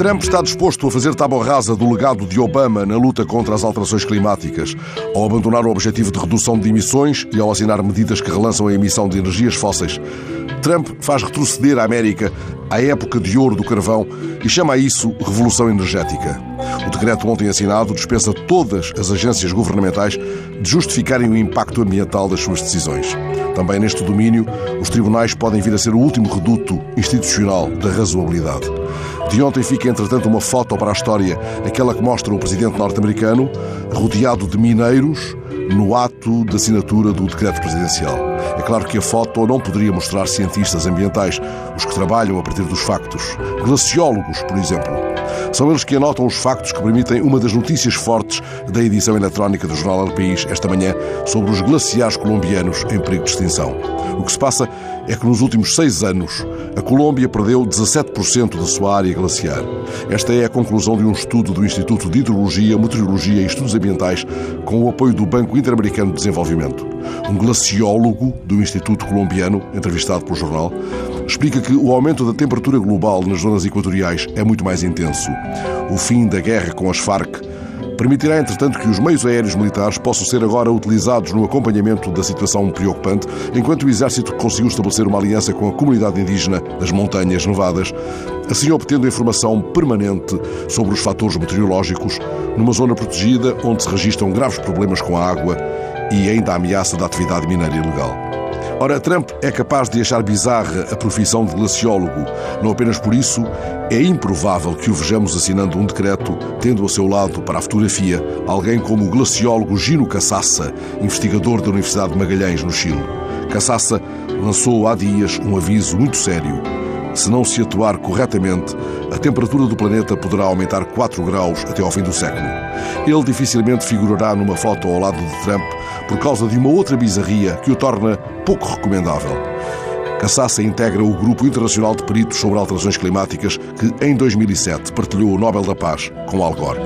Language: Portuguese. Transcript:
Trump está disposto a fazer tábua rasa do legado de Obama na luta contra as alterações climáticas, ao abandonar o objetivo de redução de emissões e ao assinar medidas que relançam a emissão de energias fósseis. Trump faz retroceder a América à época de ouro do carvão e chama a isso revolução energética. O decreto ontem assinado dispensa todas as agências governamentais de justificarem o impacto ambiental das suas decisões. Também neste domínio, os tribunais podem vir a ser o último reduto institucional da razoabilidade. De ontem fica, entretanto, uma foto para a história, aquela que mostra o presidente norte-americano rodeado de mineiros no ato de assinatura do decreto presidencial. É claro que a foto não poderia mostrar cientistas ambientais, os que trabalham a partir dos factos. Glaciólogos, por exemplo. São eles que anotam os factos que permitem uma das notícias fortes da edição eletrónica do jornal El País esta manhã sobre os glaciares colombianos em perigo de extinção. O que se passa é que nos últimos seis anos a Colômbia perdeu 17% da sua área glaciar. Esta é a conclusão de um estudo do Instituto de Hidrologia, Meteorologia e Estudos Ambientais com o apoio do Banco Interamericano de Desenvolvimento. Um glaciólogo do Instituto Colombiano, entrevistado pelo jornal, explica que o aumento da temperatura global nas zonas equatoriais é muito mais intenso. O fim da guerra com as Farc permitirá, entretanto, que os meios aéreos militares possam ser agora utilizados no acompanhamento da situação preocupante, enquanto o Exército conseguiu estabelecer uma aliança com a comunidade indígena das Montanhas Nevadas, assim obtendo informação permanente sobre os fatores meteorológicos numa zona protegida onde se registram graves problemas com a água e ainda a ameaça da atividade mineira ilegal. Ora, Trump é capaz de achar bizarra a profissão de glaciólogo. Não apenas por isso, é improvável que o vejamos assinando um decreto, tendo ao seu lado, para a fotografia, alguém como o glaciólogo Gino Cassassa, investigador da Universidade de Magalhães, no Chile. Cassassa lançou há dias um aviso muito sério. Se não se atuar corretamente, a temperatura do planeta poderá aumentar 4 graus até ao fim do século. Ele dificilmente figurará numa foto ao lado de Trump por causa de uma outra bizarria que o torna pouco recomendável. Cassassa integra o Grupo Internacional de Peritos sobre Alterações Climáticas que, em 2007, partilhou o Nobel da Paz com Al Gore.